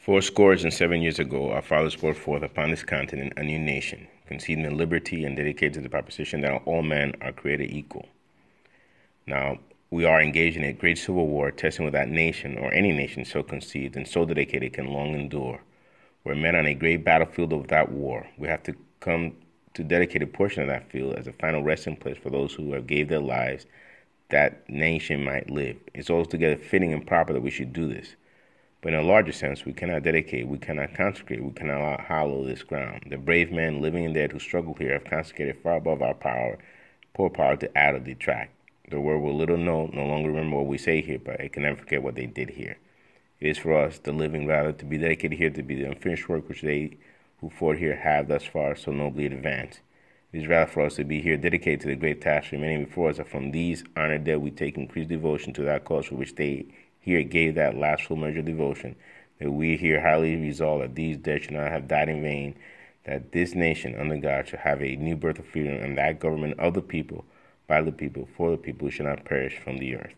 Four scores and seven years ago, our fathers brought forth upon this continent a new nation, conceived in liberty and dedicated to the proposition that all men are created equal. Now, we are engaged in a great civil war, testing whether that nation or any nation so conceived and so dedicated can long endure. We're met on a great battlefield of that war. We have to come to dedicate a portion of that field as a final resting place for those who have gave their lives that nation might live. It's altogether fitting and proper that we should do this. But in a larger sense, we cannot dedicate, we cannot consecrate, we cannot hallow this ground. The brave men, living and dead, who struggle here have consecrated far above our power, poor power to add or detract. The world will little know, no longer remember what we say here, but it can never forget what they did here. It is for us, the living, rather, to be dedicated here to be the unfinished work which they who fought here have thus far so nobly advanced. It is rather for us to be here dedicated to the great task remaining before us, that from these honored dead we take increased devotion to that cause for which they here gave that last full measure of devotion, that we here highly resolve that these dead should not have died in vain, that this nation under God should have a new birth of freedom, and that government of the people, by the people, for the people, should not perish from the earth.